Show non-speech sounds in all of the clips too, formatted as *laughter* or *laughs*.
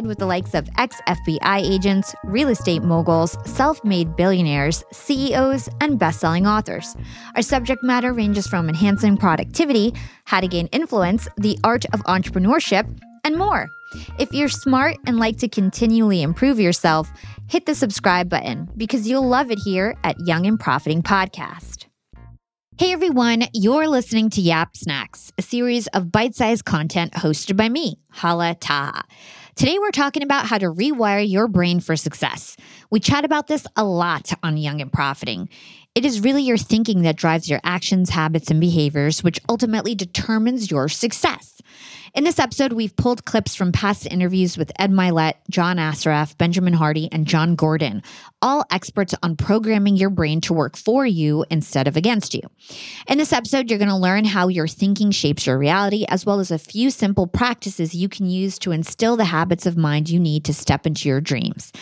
with the likes of ex FBI agents, real estate moguls, self made billionaires, CEOs, and best selling authors. Our subject matter ranges from enhancing productivity, how to gain influence, the art of entrepreneurship, and more. If you're smart and like to continually improve yourself, hit the subscribe button because you'll love it here at Young and Profiting Podcast. Hey everyone, you're listening to Yap Snacks, a series of bite sized content hosted by me, Hala Taha. Today, we're talking about how to rewire your brain for success. We chat about this a lot on Young and Profiting. It is really your thinking that drives your actions, habits, and behaviors, which ultimately determines your success. In this episode, we've pulled clips from past interviews with Ed Mylett, John Assaraf, Benjamin Hardy, and Jon Gordon, all experts on programming your brain to work for you instead of against you. In this episode, you're going to learn how your thinking shapes your reality, as well as a few simple practices you can use to instill the habits of mind you need to step into your dreams.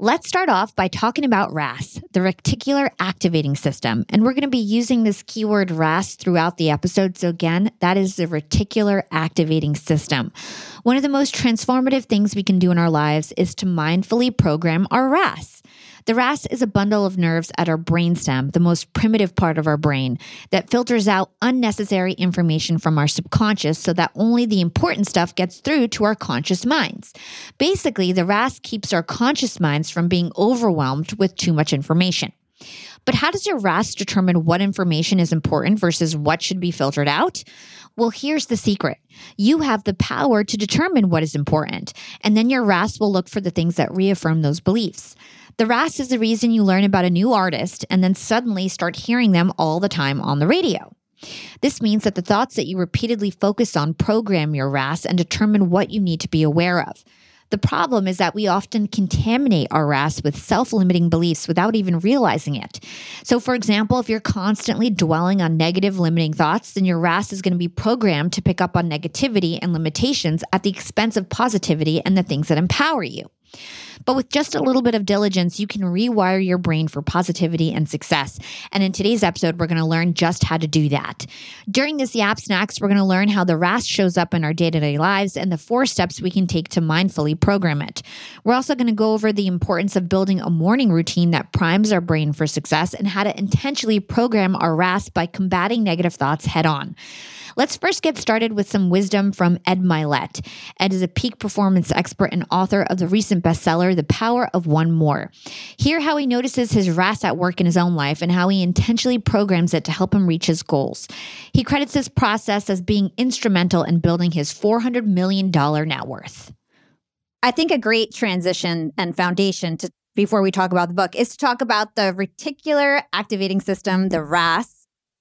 Let's start off by talking about RAS, the reticular activating system. And we're going to be using this keyword RAS throughout the episode. So, again, that is the reticular activating operating system. One of the most transformative things we can do in our lives is to mindfully program our RAS. The RAS is a bundle of nerves at our brainstem, the most primitive part of our brain, that filters out unnecessary information from our subconscious so that only the important stuff gets through to our conscious minds. Basically, the RAS keeps our conscious minds from being overwhelmed with too much information. But how does your RAS determine what information is important versus what should be filtered out? Well, here's the secret you have the power to determine what is important, and then your RAS will look for the things that reaffirm those beliefs. The RAS is the reason you learn about a new artist and then suddenly start hearing them all the time on the radio. This means that the thoughts that you repeatedly focus on program your RAS and determine what you need to be aware of. The problem is that we often contaminate our RAS with self limiting beliefs without even realizing it. So, for example, if you're constantly dwelling on negative limiting thoughts, then your RAS is going to be programmed to pick up on negativity and limitations at the expense of positivity and the things that empower you. But with just a little bit of diligence, you can rewire your brain for positivity and success. And in today's episode, we're going to learn just how to do that. During this Yap Snacks, we're going to learn how the RAS shows up in our day to day lives and the four steps we can take to mindfully program it. We're also going to go over the importance of building a morning routine that primes our brain for success and how to intentionally program our RAS by combating negative thoughts head on. Let's first get started with some wisdom from Ed Mylett. Ed is a peak performance expert and author of the recent bestseller, The Power of One More. Hear how he notices his RAS at work in his own life and how he intentionally programs it to help him reach his goals. He credits this process as being instrumental in building his $400 million net worth. I think a great transition and foundation to before we talk about the book is to talk about the reticular activating system, the RAS,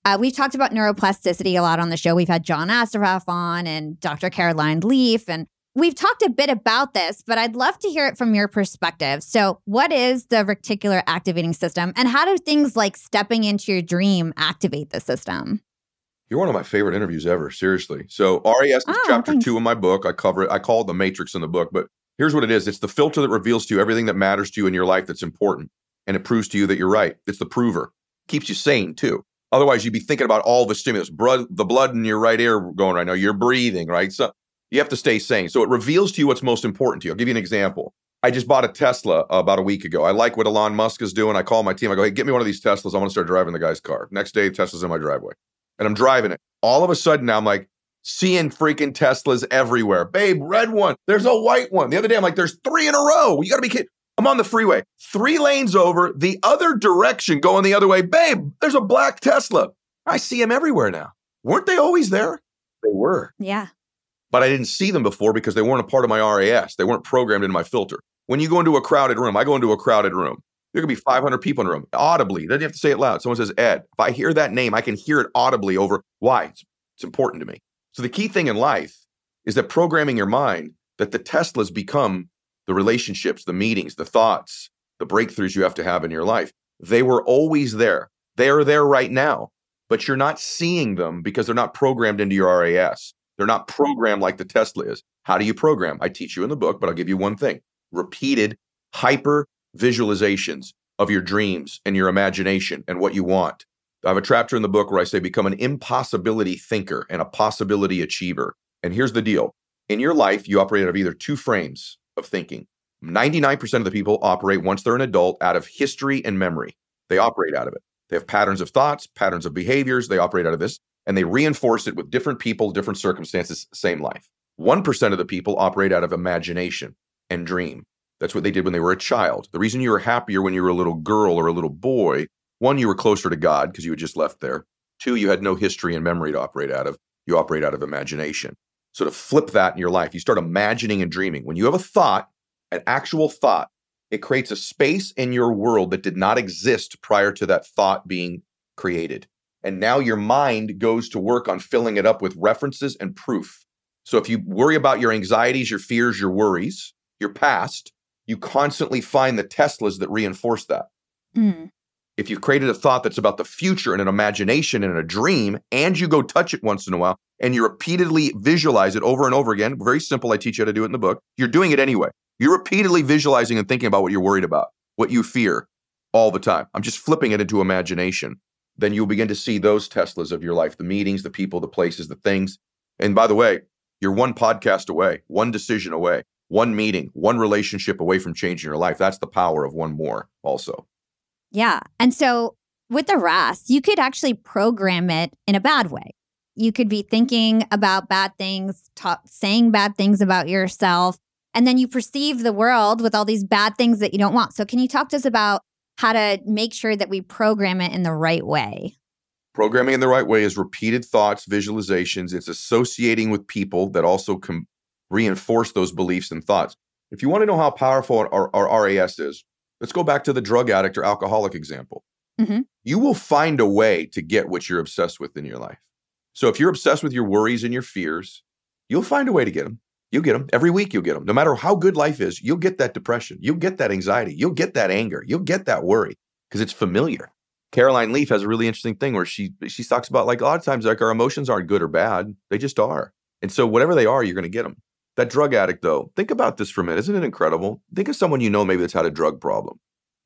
uh, we've talked about neuroplasticity a lot on the show. We've had John Assaraf on and Dr. Caroline Leaf, and we've talked a bit about this, but I'd love to hear it from your perspective. So, what is the reticular activating system, and how do things like stepping into your dream activate the system? You're one of my favorite interviews ever, seriously. So, RAS is oh, chapter thanks. two in my book. I cover it. I call it the matrix in the book, but here's what it is it's the filter that reveals to you everything that matters to you in your life that's important. And it proves to you that you're right. It's the prover. Keeps you sane too. Otherwise, you'd be thinking about all the stimulus, blood, the blood in your right ear going right now. You're breathing, right? So you have to stay sane. So it reveals to you what's most important to you. I'll give you an example. I just bought a Tesla uh, about a week ago. I like what Elon Musk is doing. I call my team. I go, hey, get me one of these Teslas. I want to start driving the guy's car. Next day, Tesla's in my driveway. And I'm driving it. All of a sudden now I'm like seeing freaking Teslas everywhere. Babe, red one. There's a white one. The other day I'm like, there's three in a row. You got to be kidding. I'm on the freeway, three lanes over, the other direction going the other way. Babe, there's a black Tesla. I see them everywhere now. Weren't they always there? They were. Yeah. But I didn't see them before because they weren't a part of my RAS. They weren't programmed into my filter. When you go into a crowded room, I go into a crowded room. There could be 500 people in a room audibly. Then you have to say it loud. Someone says Ed. If I hear that name, I can hear it audibly over why it's, it's important to me. So the key thing in life is that programming your mind that the Teslas become the relationships, the meetings, the thoughts, the breakthroughs you have to have in your life. They were always there. They are there right now, but you're not seeing them because they're not programmed into your RAS. They're not programmed like the Tesla is. How do you program? I teach you in the book, but I'll give you one thing repeated hyper visualizations of your dreams and your imagination and what you want. I have a chapter in the book where I say become an impossibility thinker and a possibility achiever. And here's the deal in your life, you operate out of either two frames of thinking. 99% of the people operate once they're an adult out of history and memory. They operate out of it. They have patterns of thoughts, patterns of behaviors. They operate out of this and they reinforce it with different people, different circumstances, same life. 1% of the people operate out of imagination and dream. That's what they did when they were a child. The reason you were happier when you were a little girl or a little boy, one, you were closer to God because you had just left there. Two, you had no history and memory to operate out of. You operate out of imagination. So to flip that in your life, you start imagining and dreaming. When you have a thought, an actual thought, it creates a space in your world that did not exist prior to that thought being created. And now your mind goes to work on filling it up with references and proof. So if you worry about your anxieties, your fears, your worries, your past, you constantly find the Teslas that reinforce that. Mm. If you've created a thought that's about the future and an imagination and a dream, and you go touch it once in a while, and you repeatedly visualize it over and over again, very simple, I teach you how to do it in the book, you're doing it anyway. You're repeatedly visualizing and thinking about what you're worried about, what you fear all the time. I'm just flipping it into imagination. Then you'll begin to see those Teslas of your life the meetings, the people, the places, the things. And by the way, you're one podcast away, one decision away, one meeting, one relationship away from changing your life. That's the power of one more, also. Yeah. And so with the RAS, you could actually program it in a bad way. You could be thinking about bad things, ta- saying bad things about yourself, and then you perceive the world with all these bad things that you don't want. So, can you talk to us about how to make sure that we program it in the right way? Programming in the right way is repeated thoughts, visualizations. It's associating with people that also can reinforce those beliefs and thoughts. If you want to know how powerful our, our RAS is, let's go back to the drug addict or alcoholic example. Mm-hmm. You will find a way to get what you're obsessed with in your life. So if you're obsessed with your worries and your fears, you'll find a way to get them. You'll get them every week. You'll get them. No matter how good life is, you'll get that depression. You'll get that anxiety. You'll get that anger. You'll get that worry because it's familiar. Caroline Leaf has a really interesting thing where she she talks about like a lot of times like our emotions aren't good or bad. They just are. And so whatever they are, you're going to get them. That drug addict though, think about this for a minute. Isn't it incredible? Think of someone you know maybe that's had a drug problem.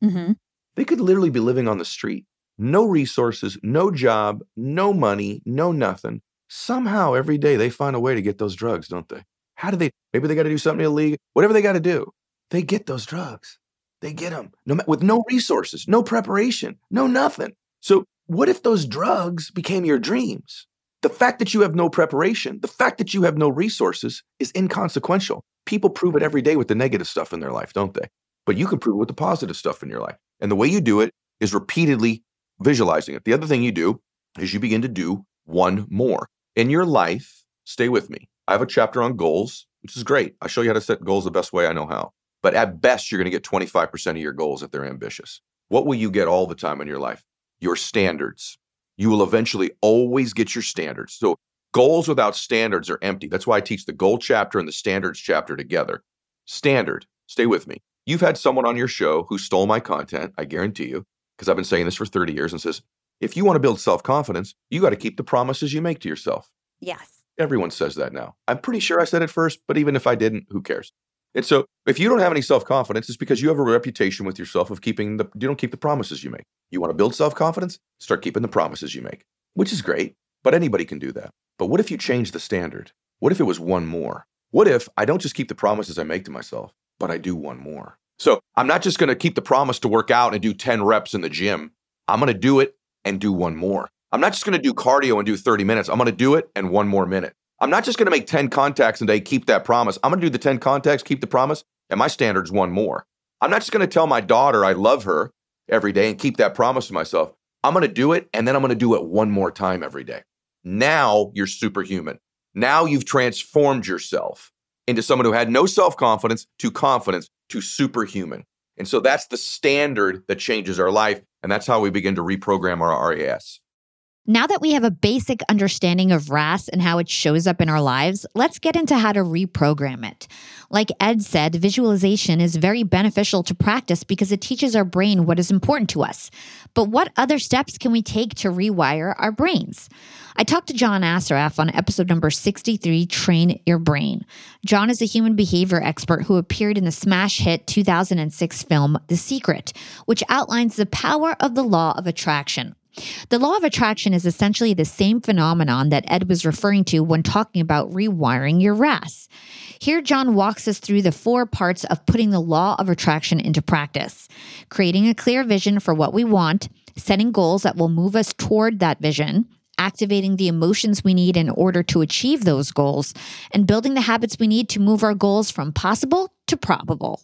Mm-hmm. They could literally be living on the street. No resources, no job, no money, no nothing. Somehow every day they find a way to get those drugs, don't they? How do they? Maybe they got to do something illegal. Whatever they got to do, they get those drugs. They get them no, with no resources, no preparation, no nothing. So, what if those drugs became your dreams? The fact that you have no preparation, the fact that you have no resources is inconsequential. People prove it every day with the negative stuff in their life, don't they? But you can prove it with the positive stuff in your life. And the way you do it is repeatedly visualizing it. The other thing you do is you begin to do one more. In your life, stay with me. I have a chapter on goals, which is great. I show you how to set goals the best way I know how. But at best, you're going to get 25% of your goals if they're ambitious. What will you get all the time in your life? Your standards. You will eventually always get your standards. So goals without standards are empty. That's why I teach the goal chapter and the standards chapter together. Standard, stay with me. You've had someone on your show who stole my content, I guarantee you, because I've been saying this for 30 years and says, if you want to build self confidence, you got to keep the promises you make to yourself. Yes. Everyone says that now. I'm pretty sure I said it first, but even if I didn't, who cares? And so if you don't have any self-confidence, it's because you have a reputation with yourself of keeping the you don't keep the promises you make. You want to build self-confidence? Start keeping the promises you make, which is great, but anybody can do that. But what if you change the standard? What if it was one more? What if I don't just keep the promises I make to myself, but I do one more? So I'm not just going to keep the promise to work out and do 10 reps in the gym. I'm going to do it and do one more. I'm not just going to do cardio and do 30 minutes. I'm going to do it and one more minute. I'm not just going to make 10 contacts a day, keep that promise. I'm going to do the 10 contacts, keep the promise, and my standard's one more. I'm not just going to tell my daughter I love her every day and keep that promise to myself. I'm going to do it and then I'm going to do it one more time every day. Now you're superhuman. Now you've transformed yourself into someone who had no self confidence to confidence to superhuman. And so that's the standard that changes our life. And that's how we begin to reprogram our RAS. Now that we have a basic understanding of RAS and how it shows up in our lives, let's get into how to reprogram it. Like Ed said, visualization is very beneficial to practice because it teaches our brain what is important to us. But what other steps can we take to rewire our brains? I talked to John Assaraf on episode number 63 Train Your Brain. John is a human behavior expert who appeared in the smash hit 2006 film The Secret, which outlines the power of the law of attraction. The law of attraction is essentially the same phenomenon that Ed was referring to when talking about rewiring your RAS. Here, John walks us through the four parts of putting the law of attraction into practice creating a clear vision for what we want, setting goals that will move us toward that vision, activating the emotions we need in order to achieve those goals, and building the habits we need to move our goals from possible to probable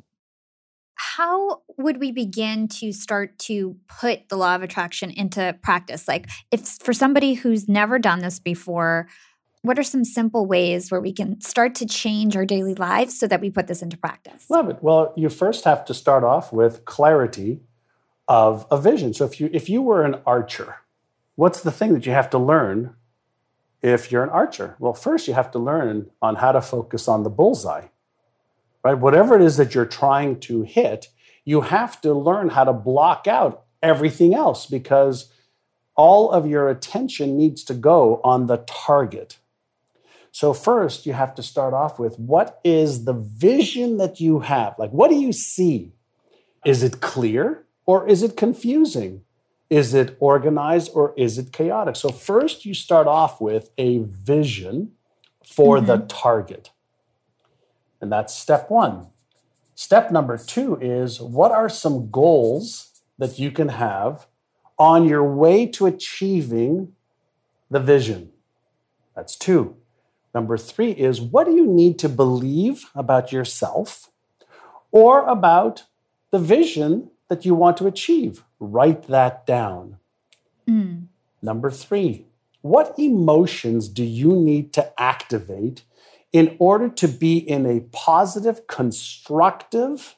how would we begin to start to put the law of attraction into practice? Like, if for somebody who's never done this before, what are some simple ways where we can start to change our daily lives so that we put this into practice? Love it. Well, you first have to start off with clarity of a vision. So if you if you were an archer, what's the thing that you have to learn if you're an archer? Well, first you have to learn on how to focus on the bullseye right? Whatever it is that you're trying to hit, you have to learn how to block out everything else because all of your attention needs to go on the target. So, first, you have to start off with what is the vision that you have? Like, what do you see? Is it clear or is it confusing? Is it organized or is it chaotic? So, first, you start off with a vision for mm-hmm. the target. And that's step one. Step number two is what are some goals that you can have on your way to achieving the vision? That's two. Number three is what do you need to believe about yourself or about the vision that you want to achieve? Write that down. Mm. Number three, what emotions do you need to activate in order to be in a positive, constructive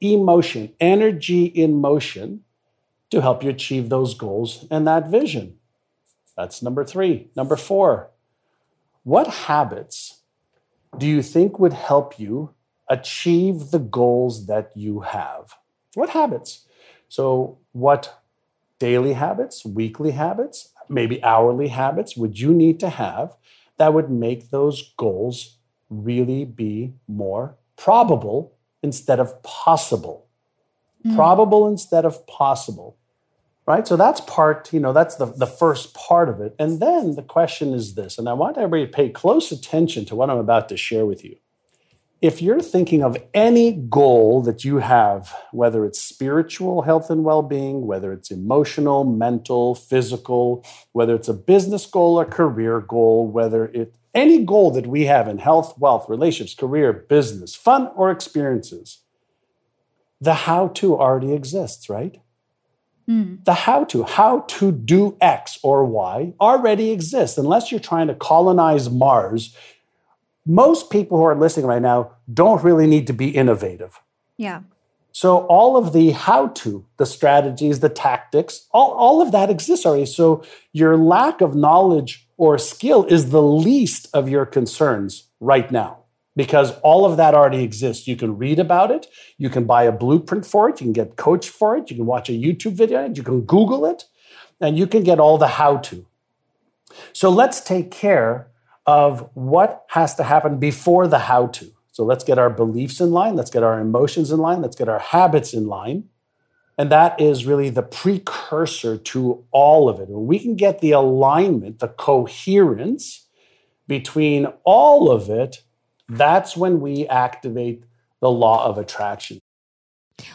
emotion, energy in motion to help you achieve those goals and that vision. That's number three. Number four, what habits do you think would help you achieve the goals that you have? What habits? So, what daily habits, weekly habits, maybe hourly habits would you need to have that would make those goals really be more probable instead of possible. Mm. Probable instead of possible. Right? So that's part, you know, that's the, the first part of it. And then the question is this, and I want everybody to pay close attention to what I'm about to share with you if you're thinking of any goal that you have, whether it's spiritual health and well being, whether it's emotional, mental, physical, whether it's a business goal a career goal, whether it any goal that we have in health, wealth, relationships, career, business, fun, or experiences, the how to already exists, right? Mm. The how to, how to do X or Y already exists. Unless you're trying to colonize Mars, most people who are listening right now don't really need to be innovative. Yeah. So all of the how to, the strategies, the tactics, all, all of that exists already. So your lack of knowledge or skill is the least of your concerns right now because all of that already exists. You can read about it, you can buy a blueprint for it, you can get coached for it, you can watch a YouTube video, you can Google it, and you can get all the how to. So let's take care of what has to happen before the how to. So let's get our beliefs in line, let's get our emotions in line, let's get our habits in line. And that is really the precursor to all of it. When we can get the alignment, the coherence between all of it, that's when we activate the law of attraction.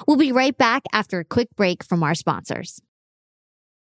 We'll be right back after a quick break from our sponsors.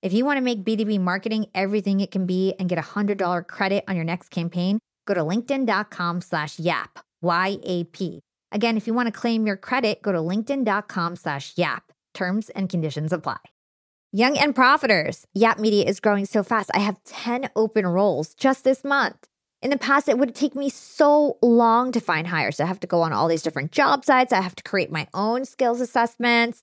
If you want to make B2B marketing everything it can be and get a $100 credit on your next campaign, go to linkedin.com slash YAP, Y-A-P. Again, if you want to claim your credit, go to linkedin.com slash YAP. Terms and conditions apply. Young and Profiters. Yap Media is growing so fast. I have 10 open roles just this month. In the past, it would take me so long to find hires. I have to go on all these different job sites. I have to create my own skills assessments.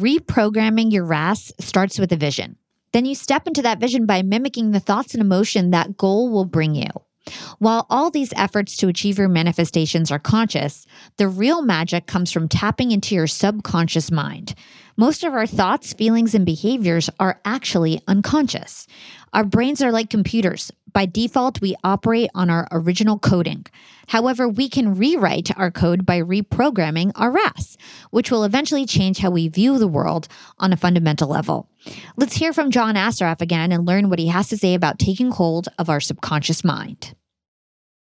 Reprogramming your RAS starts with a vision. Then you step into that vision by mimicking the thoughts and emotion that goal will bring you. While all these efforts to achieve your manifestations are conscious, the real magic comes from tapping into your subconscious mind. Most of our thoughts, feelings, and behaviors are actually unconscious. Our brains are like computers. By default, we operate on our original coding. However, we can rewrite our code by reprogramming our RAS, which will eventually change how we view the world on a fundamental level. Let's hear from John Assaraf again and learn what he has to say about taking hold of our subconscious mind.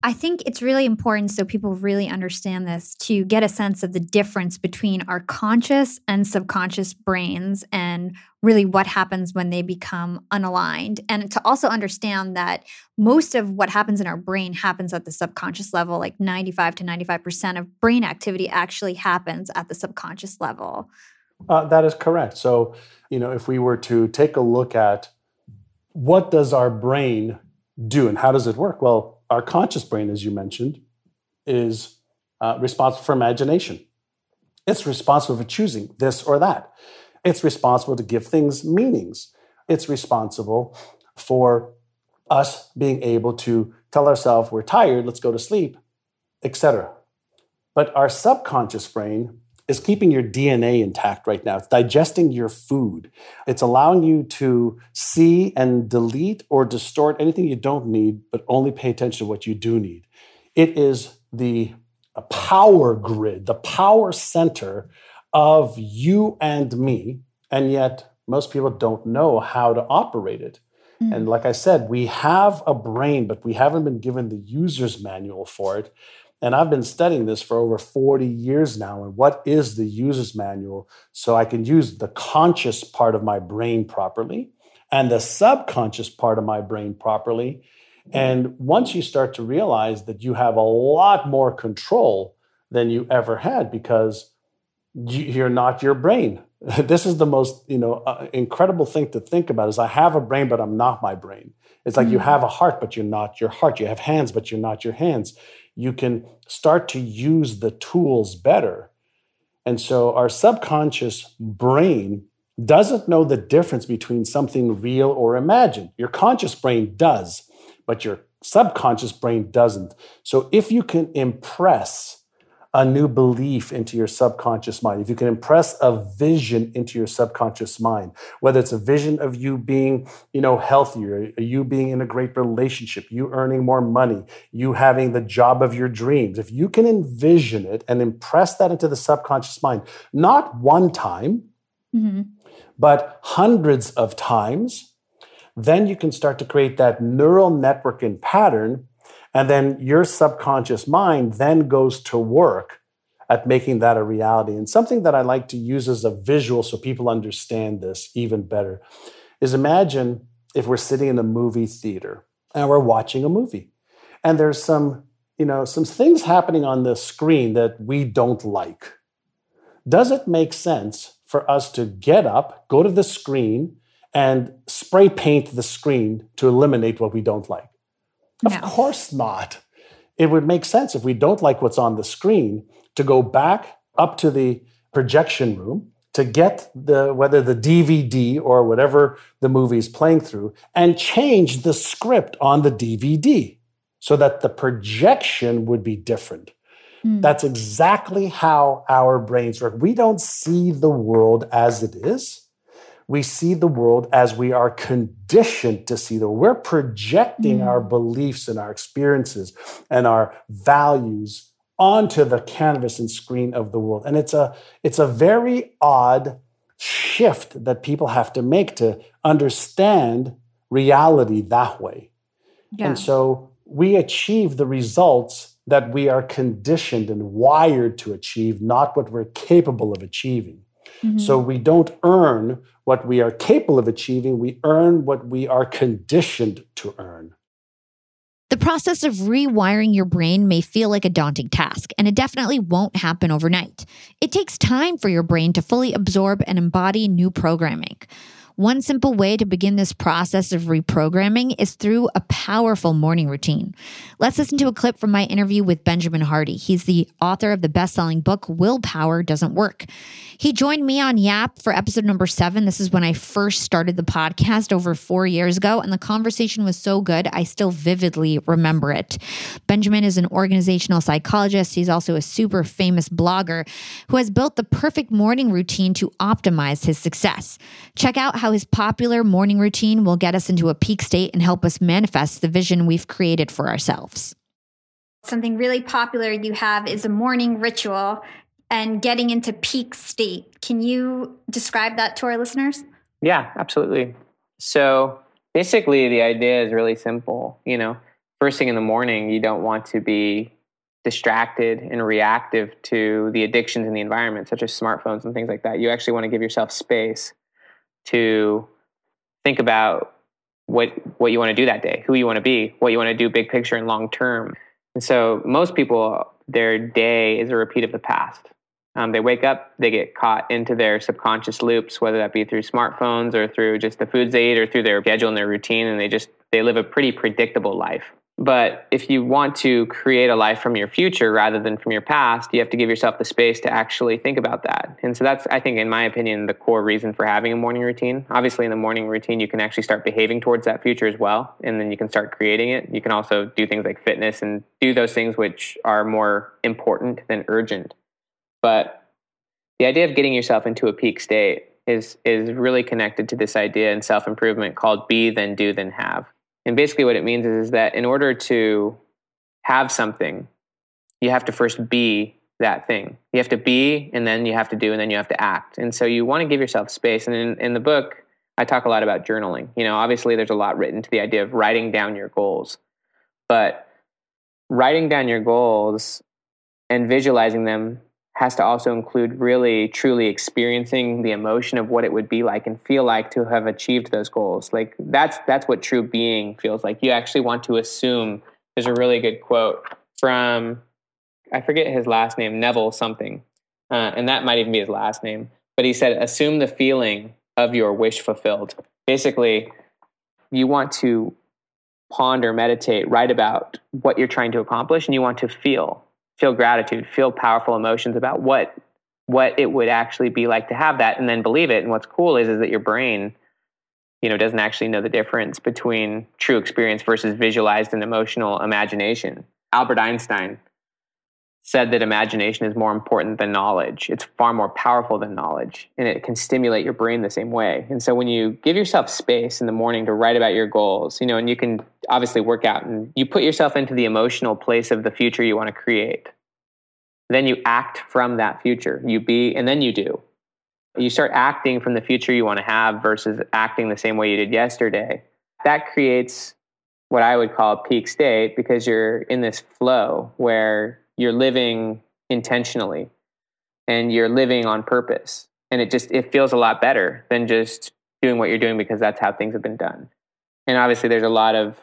I think it's really important so people really understand this to get a sense of the difference between our conscious and subconscious brains and really what happens when they become unaligned. And to also understand that most of what happens in our brain happens at the subconscious level, like 95 to 95% of brain activity actually happens at the subconscious level. Uh, that is correct. So, you know, if we were to take a look at what does our brain do and how does it work? Well, our conscious brain, as you mentioned, is uh, responsible for imagination. It's responsible for choosing this or that. It's responsible to give things meanings. It's responsible for us being able to tell ourselves we're tired, let's go to sleep, etc. But our subconscious brain is keeping your DNA intact right now. It's digesting your food. It's allowing you to see and delete or distort anything you don't need, but only pay attention to what you do need. It is the power grid, the power center of you and me. And yet, most people don't know how to operate it. Mm. And like I said, we have a brain, but we haven't been given the user's manual for it. And I've been studying this for over 40 years now. And what is the user's manual? So I can use the conscious part of my brain properly and the subconscious part of my brain properly. And once you start to realize that you have a lot more control than you ever had because you're not your brain. *laughs* This is the most, you know, uh, incredible thing to think about is I have a brain but I'm not my brain. It's like mm-hmm. you have a heart but you're not your heart. You have hands but you're not your hands. You can start to use the tools better. And so our subconscious brain doesn't know the difference between something real or imagined. Your conscious brain does, but your subconscious brain doesn't. So if you can impress a new belief into your subconscious mind, if you can impress a vision into your subconscious mind, whether it's a vision of you being, you know, healthier, you being in a great relationship, you earning more money, you having the job of your dreams, if you can envision it and impress that into the subconscious mind, not one time, mm-hmm. but hundreds of times, then you can start to create that neural network and pattern and then your subconscious mind then goes to work at making that a reality. And something that I like to use as a visual so people understand this even better is imagine if we're sitting in a movie theater and we're watching a movie and there's some you know some things happening on the screen that we don't like does it make sense for us to get up go to the screen and spray paint the screen to eliminate what we don't like of no. course not. It would make sense if we don't like what's on the screen to go back up to the projection room to get the whether the DVD or whatever the movie is playing through and change the script on the DVD so that the projection would be different. Mm. That's exactly how our brains work. We don't see the world as it is we see the world as we are conditioned to see the world. We're projecting mm. our beliefs and our experiences and our values onto the canvas and screen of the world. And it's a it's a very odd shift that people have to make to understand reality that way. Yeah. And so we achieve the results that we are conditioned and wired to achieve, not what we're capable of achieving. Mm-hmm. So we don't earn what we are capable of achieving, we earn what we are conditioned to earn. The process of rewiring your brain may feel like a daunting task, and it definitely won't happen overnight. It takes time for your brain to fully absorb and embody new programming. One simple way to begin this process of reprogramming is through a powerful morning routine. Let's listen to a clip from my interview with Benjamin Hardy. He's the author of the best selling book, Willpower Doesn't Work. He joined me on Yap for episode number seven. This is when I first started the podcast over four years ago, and the conversation was so good, I still vividly remember it. Benjamin is an organizational psychologist. He's also a super famous blogger who has built the perfect morning routine to optimize his success. Check out how how his popular morning routine will get us into a peak state and help us manifest the vision we've created for ourselves. Something really popular you have is a morning ritual and getting into peak state. Can you describe that to our listeners? Yeah, absolutely. So basically, the idea is really simple. You know, first thing in the morning, you don't want to be distracted and reactive to the addictions in the environment, such as smartphones and things like that. You actually want to give yourself space to think about what what you want to do that day, who you want to be, what you want to do big picture and long term. And so most people their day is a repeat of the past. Um, they wake up, they get caught into their subconscious loops, whether that be through smartphones or through just the foods they eat or through their schedule and their routine, and they just they live a pretty predictable life. But if you want to create a life from your future rather than from your past, you have to give yourself the space to actually think about that. And so that's, I think, in my opinion, the core reason for having a morning routine. Obviously, in the morning routine, you can actually start behaving towards that future as well. And then you can start creating it. You can also do things like fitness and do those things which are more important than urgent. But the idea of getting yourself into a peak state is, is really connected to this idea in self improvement called be, then do, then have. And basically, what it means is, is that in order to have something, you have to first be that thing. You have to be, and then you have to do, and then you have to act. And so you want to give yourself space. And in, in the book, I talk a lot about journaling. You know, obviously, there's a lot written to the idea of writing down your goals, but writing down your goals and visualizing them has to also include really truly experiencing the emotion of what it would be like and feel like to have achieved those goals. Like that's that's what true being feels like. You actually want to assume there's a really good quote from i forget his last name neville something uh, and that might even be his last name but he said assume the feeling of your wish fulfilled. Basically you want to ponder meditate write about what you're trying to accomplish and you want to feel feel gratitude, feel powerful emotions about what what it would actually be like to have that and then believe it. And what's cool is is that your brain, you know, doesn't actually know the difference between true experience versus visualized and emotional imagination. Albert Einstein said that imagination is more important than knowledge. It's far more powerful than knowledge, and it can stimulate your brain the same way. And so when you give yourself space in the morning to write about your goals, you know, and you can obviously work out and you put yourself into the emotional place of the future you want to create. Then you act from that future. You be and then you do. You start acting from the future you want to have versus acting the same way you did yesterday. That creates what I would call a peak state because you're in this flow where you're living intentionally and you're living on purpose. And it just it feels a lot better than just doing what you're doing because that's how things have been done. And obviously there's a lot of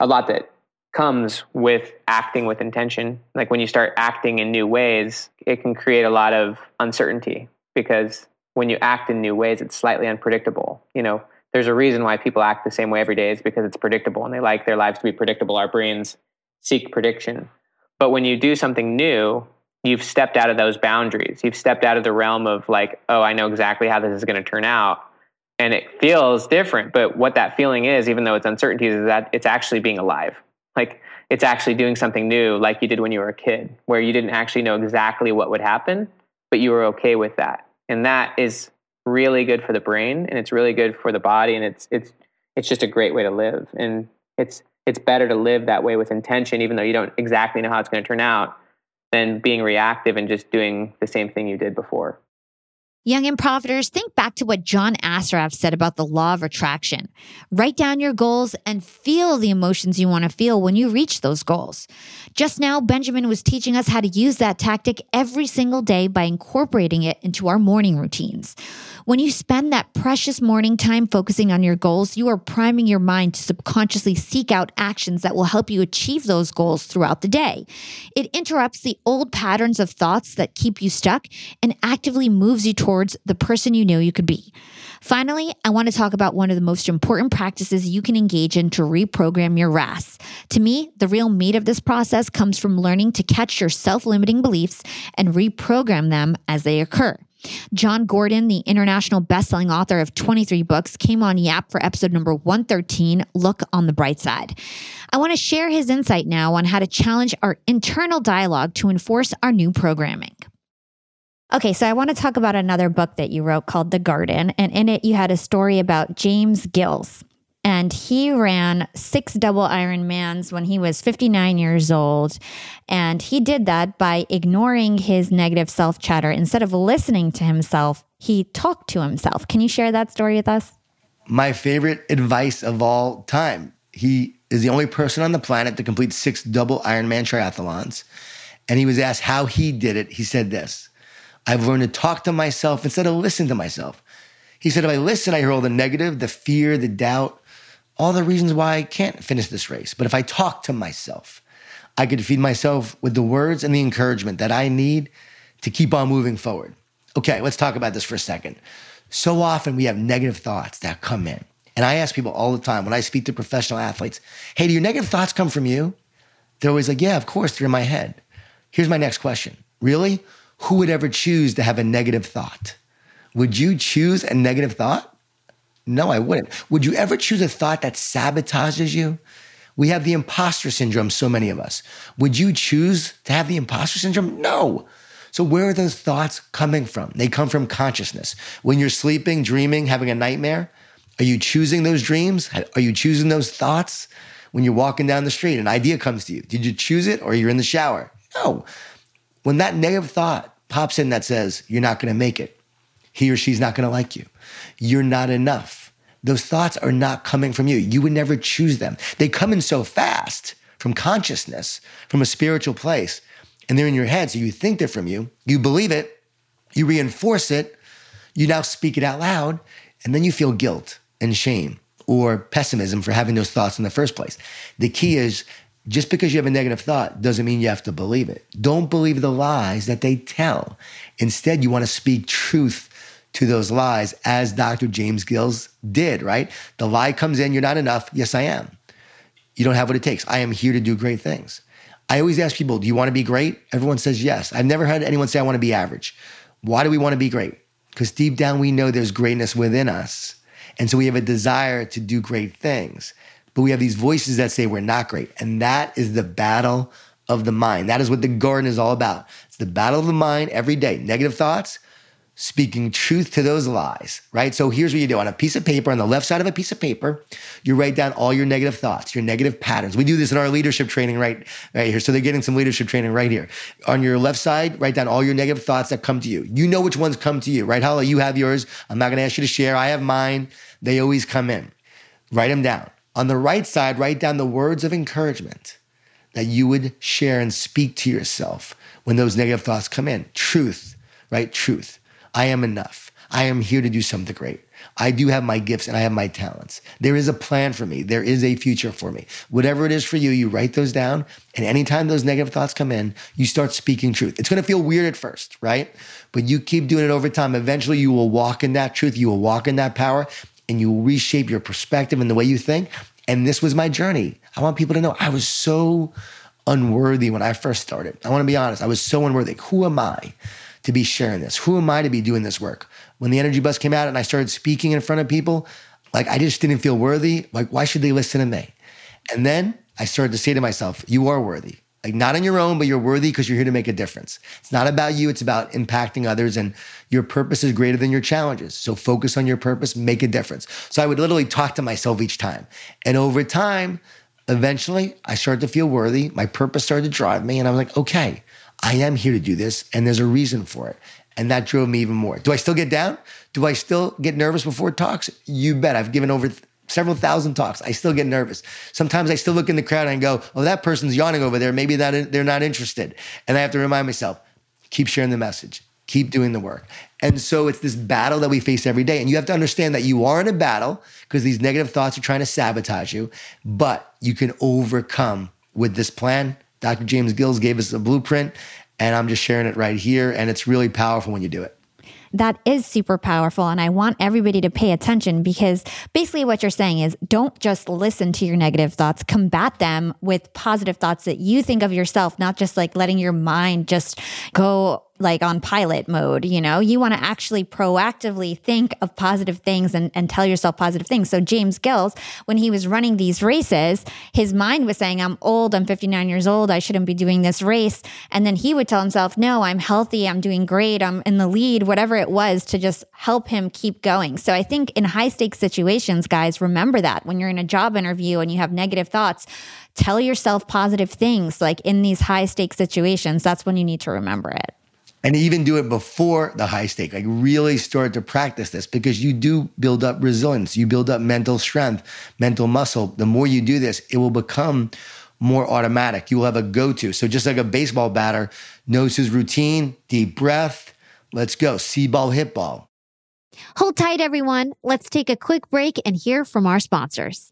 a lot that comes with acting with intention. Like when you start acting in new ways it can create a lot of uncertainty because when you act in new ways it's slightly unpredictable. You know there's a reason why people act the same way every day is because it's predictable and they like their lives to be predictable. Our brains seek prediction but when you do something new, you've stepped out of those boundaries. You've stepped out of the realm of like, oh, I know exactly how this is going to turn out. And it feels different. But what that feeling is, even though it's uncertainty, is that it's actually being alive. Like it's actually doing something new, like you did when you were a kid, where you didn't actually know exactly what would happen, but you were okay with that. And that is really good for the brain and it's really good for the body and it's it's it's just a great way to live. And it's it's better to live that way with intention, even though you don't exactly know how it's going to turn out, than being reactive and just doing the same thing you did before. Young and profiters, think back to what John Assaraf said about the law of attraction. Write down your goals and feel the emotions you want to feel when you reach those goals. Just now, Benjamin was teaching us how to use that tactic every single day by incorporating it into our morning routines. When you spend that precious morning time focusing on your goals, you are priming your mind to subconsciously seek out actions that will help you achieve those goals throughout the day. It interrupts the old patterns of thoughts that keep you stuck and actively moves you towards the person you know you could be. Finally, I want to talk about one of the most important practices you can engage in to reprogram your RAS. To me, the real meat of this process comes from learning to catch your self limiting beliefs and reprogram them as they occur. Jon Gordon, the international best-selling author of 23 books, came on Yap for episode number 113, Look on the Bright Side. I want to share his insight now on how to challenge our internal dialogue to enforce our new programming. Okay, so I want to talk about another book that you wrote called The Garden, and in it you had a story about James Gills and he ran six double Ironmans when he was 59 years old. And he did that by ignoring his negative self chatter. Instead of listening to himself, he talked to himself. Can you share that story with us? My favorite advice of all time. He is the only person on the planet to complete six double Ironman triathlons. And he was asked how he did it. He said this I've learned to talk to myself instead of listen to myself. He said, if I listen, I hear all the negative, the fear, the doubt, all the reasons why I can't finish this race. But if I talk to myself, I could feed myself with the words and the encouragement that I need to keep on moving forward. Okay, let's talk about this for a second. So often we have negative thoughts that come in. And I ask people all the time when I speak to professional athletes, hey, do your negative thoughts come from you? They're always like, yeah, of course, they're in my head. Here's my next question Really? Who would ever choose to have a negative thought? Would you choose a negative thought? No, I wouldn't. Would you ever choose a thought that sabotages you? We have the imposter syndrome, so many of us. Would you choose to have the imposter syndrome? No. So, where are those thoughts coming from? They come from consciousness. When you're sleeping, dreaming, having a nightmare, are you choosing those dreams? Are you choosing those thoughts? When you're walking down the street, an idea comes to you. Did you choose it or you're in the shower? No. When that negative thought pops in that says, you're not going to make it, he or she's not going to like you, you're not enough, those thoughts are not coming from you. You would never choose them. They come in so fast from consciousness, from a spiritual place, and they're in your head. So you think they're from you, you believe it, you reinforce it, you now speak it out loud, and then you feel guilt and shame or pessimism for having those thoughts in the first place. The key is just because you have a negative thought doesn't mean you have to believe it. Don't believe the lies that they tell. Instead, you want to speak truth to those lies, as Dr. James Gills did, right? The lie comes in, you're not enough. Yes, I am. You don't have what it takes. I am here to do great things. I always ask people, do you want to be great? Everyone says yes. I've never had anyone say, I want to be average. Why do we want to be great? Because deep down, we know there's greatness within us. And so we have a desire to do great things. But we have these voices that say we're not great. And that is the battle of the mind. That is what the garden is all about. It's the battle of the mind every day. Negative thoughts, speaking truth to those lies, right? So here's what you do on a piece of paper, on the left side of a piece of paper, you write down all your negative thoughts, your negative patterns. We do this in our leadership training right, right here. So they're getting some leadership training right here. On your left side, write down all your negative thoughts that come to you. You know which ones come to you, right? Hala, you have yours. I'm not going to ask you to share. I have mine. They always come in. Write them down. On the right side, write down the words of encouragement that you would share and speak to yourself when those negative thoughts come in. Truth, right? Truth. I am enough. I am here to do something great. I do have my gifts and I have my talents. There is a plan for me. There is a future for me. Whatever it is for you, you write those down. And anytime those negative thoughts come in, you start speaking truth. It's going to feel weird at first, right? But you keep doing it over time. Eventually, you will walk in that truth. You will walk in that power and you reshape your perspective and the way you think. And this was my journey. I want people to know I was so unworthy when I first started. I want to be honest. I was so unworthy. Who am I? to be sharing this? Who am I to be doing this work? When the energy bus came out and I started speaking in front of people, like I just didn't feel worthy. Like, why should they listen to me? And then I started to say to myself, you are worthy. Like not on your own, but you're worthy because you're here to make a difference. It's not about you, it's about impacting others. And your purpose is greater than your challenges. So focus on your purpose, make a difference. So I would literally talk to myself each time. And over time, eventually I started to feel worthy. My purpose started to drive me. And I was like, okay, I am here to do this, and there's a reason for it. And that drove me even more. Do I still get down? Do I still get nervous before talks? You bet. I've given over several thousand talks. I still get nervous. Sometimes I still look in the crowd and go, oh, that person's yawning over there. Maybe that they're not interested. And I have to remind myself, keep sharing the message, keep doing the work. And so it's this battle that we face every day. And you have to understand that you are in a battle because these negative thoughts are trying to sabotage you, but you can overcome with this plan Dr. James Gills gave us a blueprint, and I'm just sharing it right here. And it's really powerful when you do it that is super powerful. And I want everybody to pay attention because basically what you're saying is don't just listen to your negative thoughts, combat them with positive thoughts that you think of yourself, not just like letting your mind just go like on pilot mode, you know, you want to actually proactively think of positive things and, and tell yourself positive things. So James Gills, when he was running these races, his mind was saying, I'm old, I'm 59 years old, I shouldn't be doing this race. And then he would tell himself, No, I'm healthy, I'm doing great, I'm in the lead, whatever it was to just help him keep going. So I think in high stakes situations, guys, remember that when you're in a job interview and you have negative thoughts, tell yourself positive things like in these high stakes situations. That's when you need to remember it and even do it before the high stake. Like really start to practice this because you do build up resilience, you build up mental strength, mental muscle. The more you do this, it will become more automatic. You will have a go to. So just like a baseball batter knows his routine, deep breath, let's go, see ball, hit ball. Hold tight, everyone. Let's take a quick break and hear from our sponsors.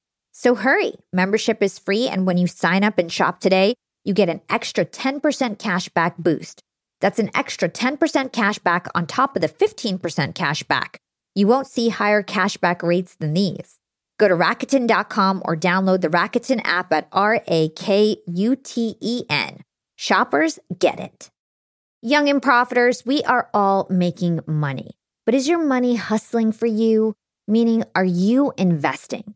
So hurry. Membership is free. And when you sign up and shop today, you get an extra 10% cash back boost. That's an extra 10% cash back on top of the 15% cash back. You won't see higher cashback rates than these. Go to Rakuten.com or download the Rakuten app at R A K U T E N. Shoppers get it. Young and profiters, we are all making money. But is your money hustling for you? Meaning, are you investing?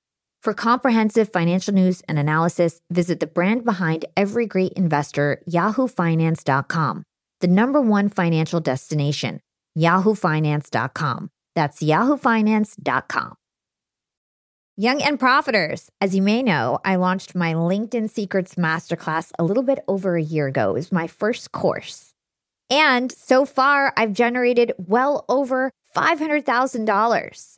For comprehensive financial news and analysis, visit the brand behind every great investor, yahoofinance.com, the number one financial destination, yahoofinance.com. That's yahoofinance.com. Young and Profiters. As you may know, I launched my LinkedIn Secrets Masterclass a little bit over a year ago. It was my first course. And so far, I've generated well over $500,000.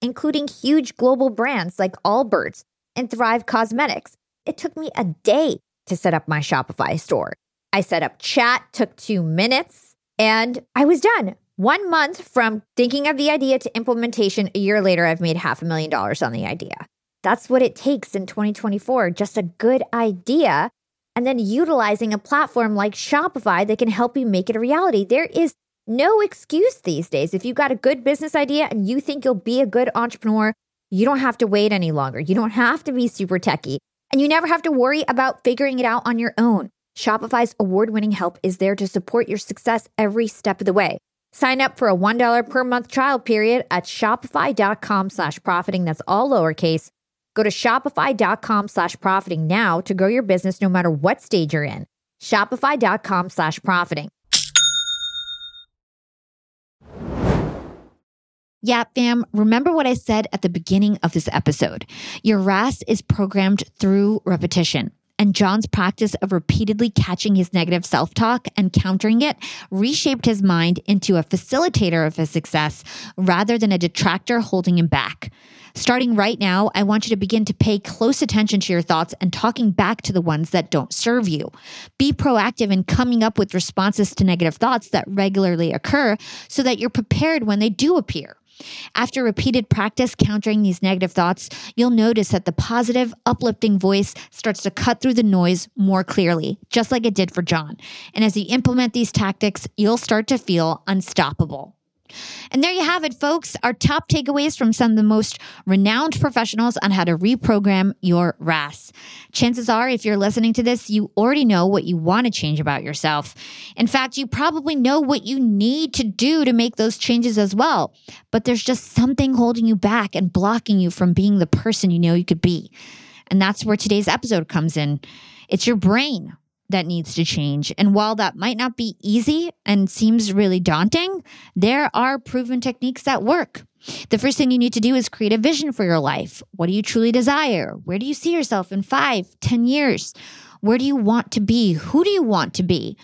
including huge global brands like Allbirds and Thrive Cosmetics. It took me a day to set up my Shopify store. I set up chat, took two minutes, and I was done. One month from thinking of the idea to implementation, a year later, I've made half a million dollars on the idea. That's what it takes in 2024 just a good idea. And then utilizing a platform like Shopify that can help you make it a reality. There is no excuse these days. If you've got a good business idea and you think you'll be a good entrepreneur, you don't have to wait any longer. You don't have to be super techy, and you never have to worry about figuring it out on your own. Shopify's award winning help is there to support your success every step of the way. Sign up for a $1 per month trial period at shopify.com slash profiting. That's all lowercase. Go to shopify.com slash profiting now to grow your business no matter what stage you're in. Shopify.com slash profiting. Yeah, fam, remember what I said at the beginning of this episode. Your RAS is programmed through repetition. And Jon's practice of repeatedly catching his negative self talk and countering it reshaped his mind into a facilitator of his success rather than a detractor holding him back. Starting right now, I want you to begin to pay close attention to your thoughts and talking back to the ones that don't serve you. Be proactive in coming up with responses to negative thoughts that regularly occur so that you're prepared when they do appear. After repeated practice countering these negative thoughts, you'll notice that the positive, uplifting voice starts to cut through the noise more clearly, just like it did for Jon. And as you implement these tactics, you'll start to feel unstoppable. And there you have it, folks. Our top takeaways from some of the most renowned professionals on how to reprogram your RAS. Chances are, if you're listening to this, you already know what you want to change about yourself. In fact, you probably know what you need to do to make those changes as well. But there's just something holding you back and blocking you from being the person you know you could be. And that's where today's episode comes in. It's your brain that needs to change. And while that might not be easy and seems really daunting, there are proven techniques that work. The first thing you need to do is create a vision for your life. What do you truly desire? Where do you see yourself in five, ten years? Where do you want to be? Who do you want to be?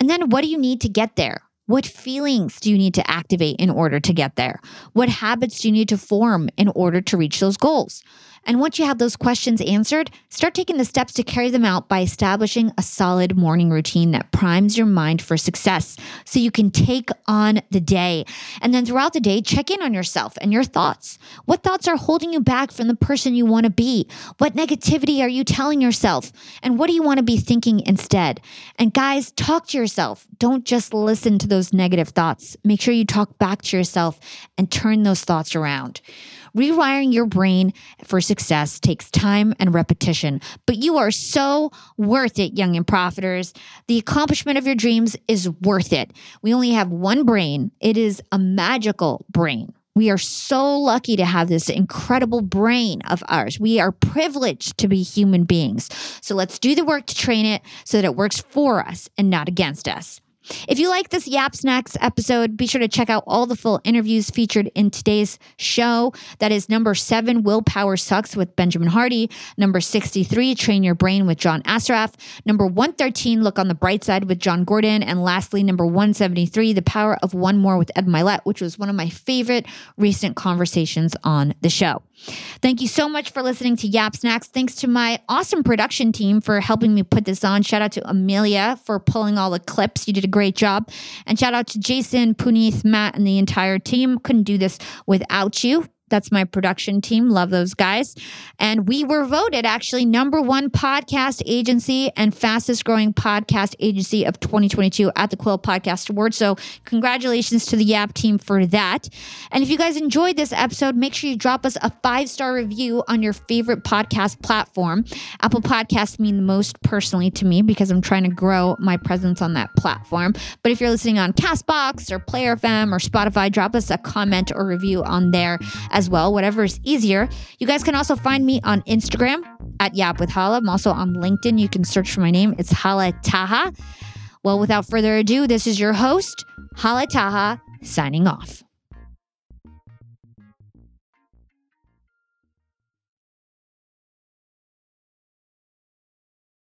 And then what do you need to get there? What feelings do you need to activate in order to get there? What habits do you need to form in order to reach those goals? And once you have those questions answered, start taking the steps to carry them out by establishing a solid morning routine that primes your mind for success so you can take on the day. And then throughout the day, check in on yourself and your thoughts. What thoughts are holding you back from the person you want to be? What negativity are you telling yourself? And what do you want to be thinking instead? And guys, talk to yourself. Don't just listen to those negative thoughts. Make sure you talk back to yourself and turn those thoughts around. Rewiring your brain for success takes time and repetition, but you are so worth it, young and profiters. The accomplishment of your dreams is worth it. We only have one brain, it is a magical brain. We are so lucky to have this incredible brain of ours. We are privileged to be human beings. So let's do the work to train it so that it works for us and not against us. If you like this Yap Snacks episode, be sure to check out all the full interviews featured in today's show. That is number seven, Willpower Sucks with Benjamin Hardy. Number 63, Train Your Brain with John Assaraf. Number 113, Look on the Bright Side with Jon Gordon. And lastly, number 173, The Power of One More with Ed Mylett, which was one of my favorite recent conversations on the show. Thank you so much for listening to Yap Snacks. Thanks to my awesome production team for helping me put this on. Shout out to Amelia for pulling all the clips. You did a great job. And shout out to Jason, Punith, Matt, and the entire team. Couldn't do this without you. That's my production team. Love those guys. And we were voted actually number one podcast agency and fastest growing podcast agency of 2022 at the Quill Podcast Award. So, congratulations to the Yap team for that. And if you guys enjoyed this episode, make sure you drop us a five star review on your favorite podcast platform. Apple Podcasts mean the most personally to me because I'm trying to grow my presence on that platform. But if you're listening on Castbox or Player FM or Spotify, drop us a comment or review on there as well, whatever is easier. You guys can also find me on Instagram at Yap with Hala. I'm also on LinkedIn. You can search for my name. It's Hala Taha. Well, without further ado, this is your host, Hala Taha, signing off.